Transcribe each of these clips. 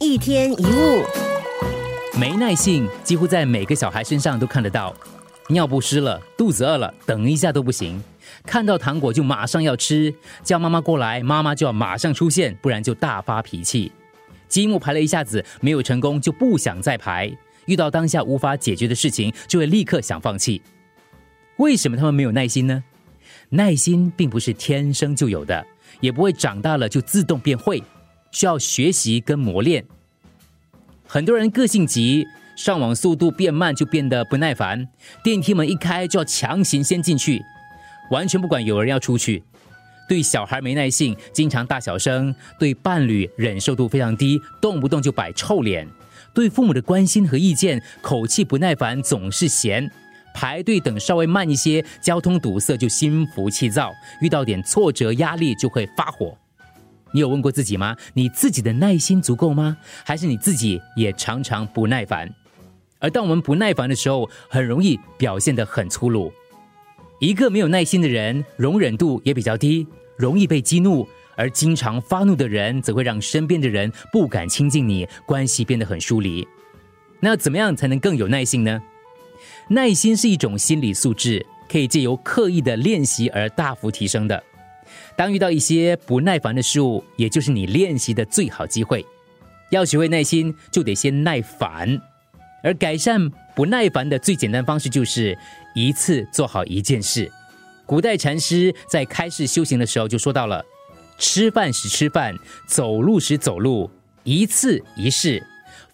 一天一物，没耐性几乎在每个小孩身上都看得到。尿不湿了，肚子饿了，等一下都不行。看到糖果就马上要吃，叫妈妈过来，妈妈就要马上出现，不然就大发脾气。积木排了一下子没有成功，就不想再排。遇到当下无法解决的事情，就会立刻想放弃。为什么他们没有耐心呢？耐心并不是天生就有的，也不会长大了就自动变会，需要学习跟磨练。很多人个性急，上网速度变慢就变得不耐烦，电梯门一开就要强行先进去，完全不管有人要出去。对小孩没耐性，经常大小声；对伴侣忍受度非常低，动不动就摆臭脸；对父母的关心和意见口气不耐烦，总是嫌。排队等稍微慢一些，交通堵塞就心浮气躁；遇到点挫折压力就会发火。你有问过自己吗？你自己的耐心足够吗？还是你自己也常常不耐烦？而当我们不耐烦的时候，很容易表现得很粗鲁。一个没有耐心的人，容忍度也比较低，容易被激怒；而经常发怒的人，则会让身边的人不敢亲近你，关系变得很疏离。那怎么样才能更有耐心呢？耐心是一种心理素质，可以借由刻意的练习而大幅提升的。当遇到一些不耐烦的事物，也就是你练习的最好机会。要学会耐心，就得先耐烦。而改善不耐烦的最简单方式，就是一次做好一件事。古代禅师在开示修行的时候就说到了：吃饭时吃饭，走路时走路，一次一事，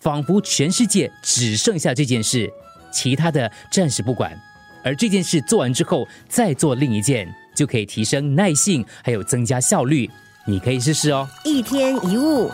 仿佛全世界只剩下这件事，其他的暂时不管。而这件事做完之后，再做另一件。就可以提升耐性，还有增加效率。你可以试试哦。一天一物。